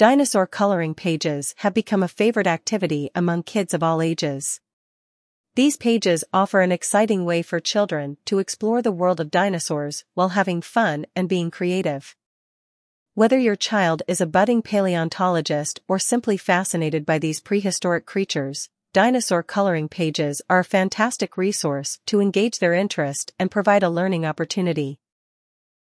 Dinosaur coloring pages have become a favorite activity among kids of all ages. These pages offer an exciting way for children to explore the world of dinosaurs while having fun and being creative. Whether your child is a budding paleontologist or simply fascinated by these prehistoric creatures, dinosaur coloring pages are a fantastic resource to engage their interest and provide a learning opportunity.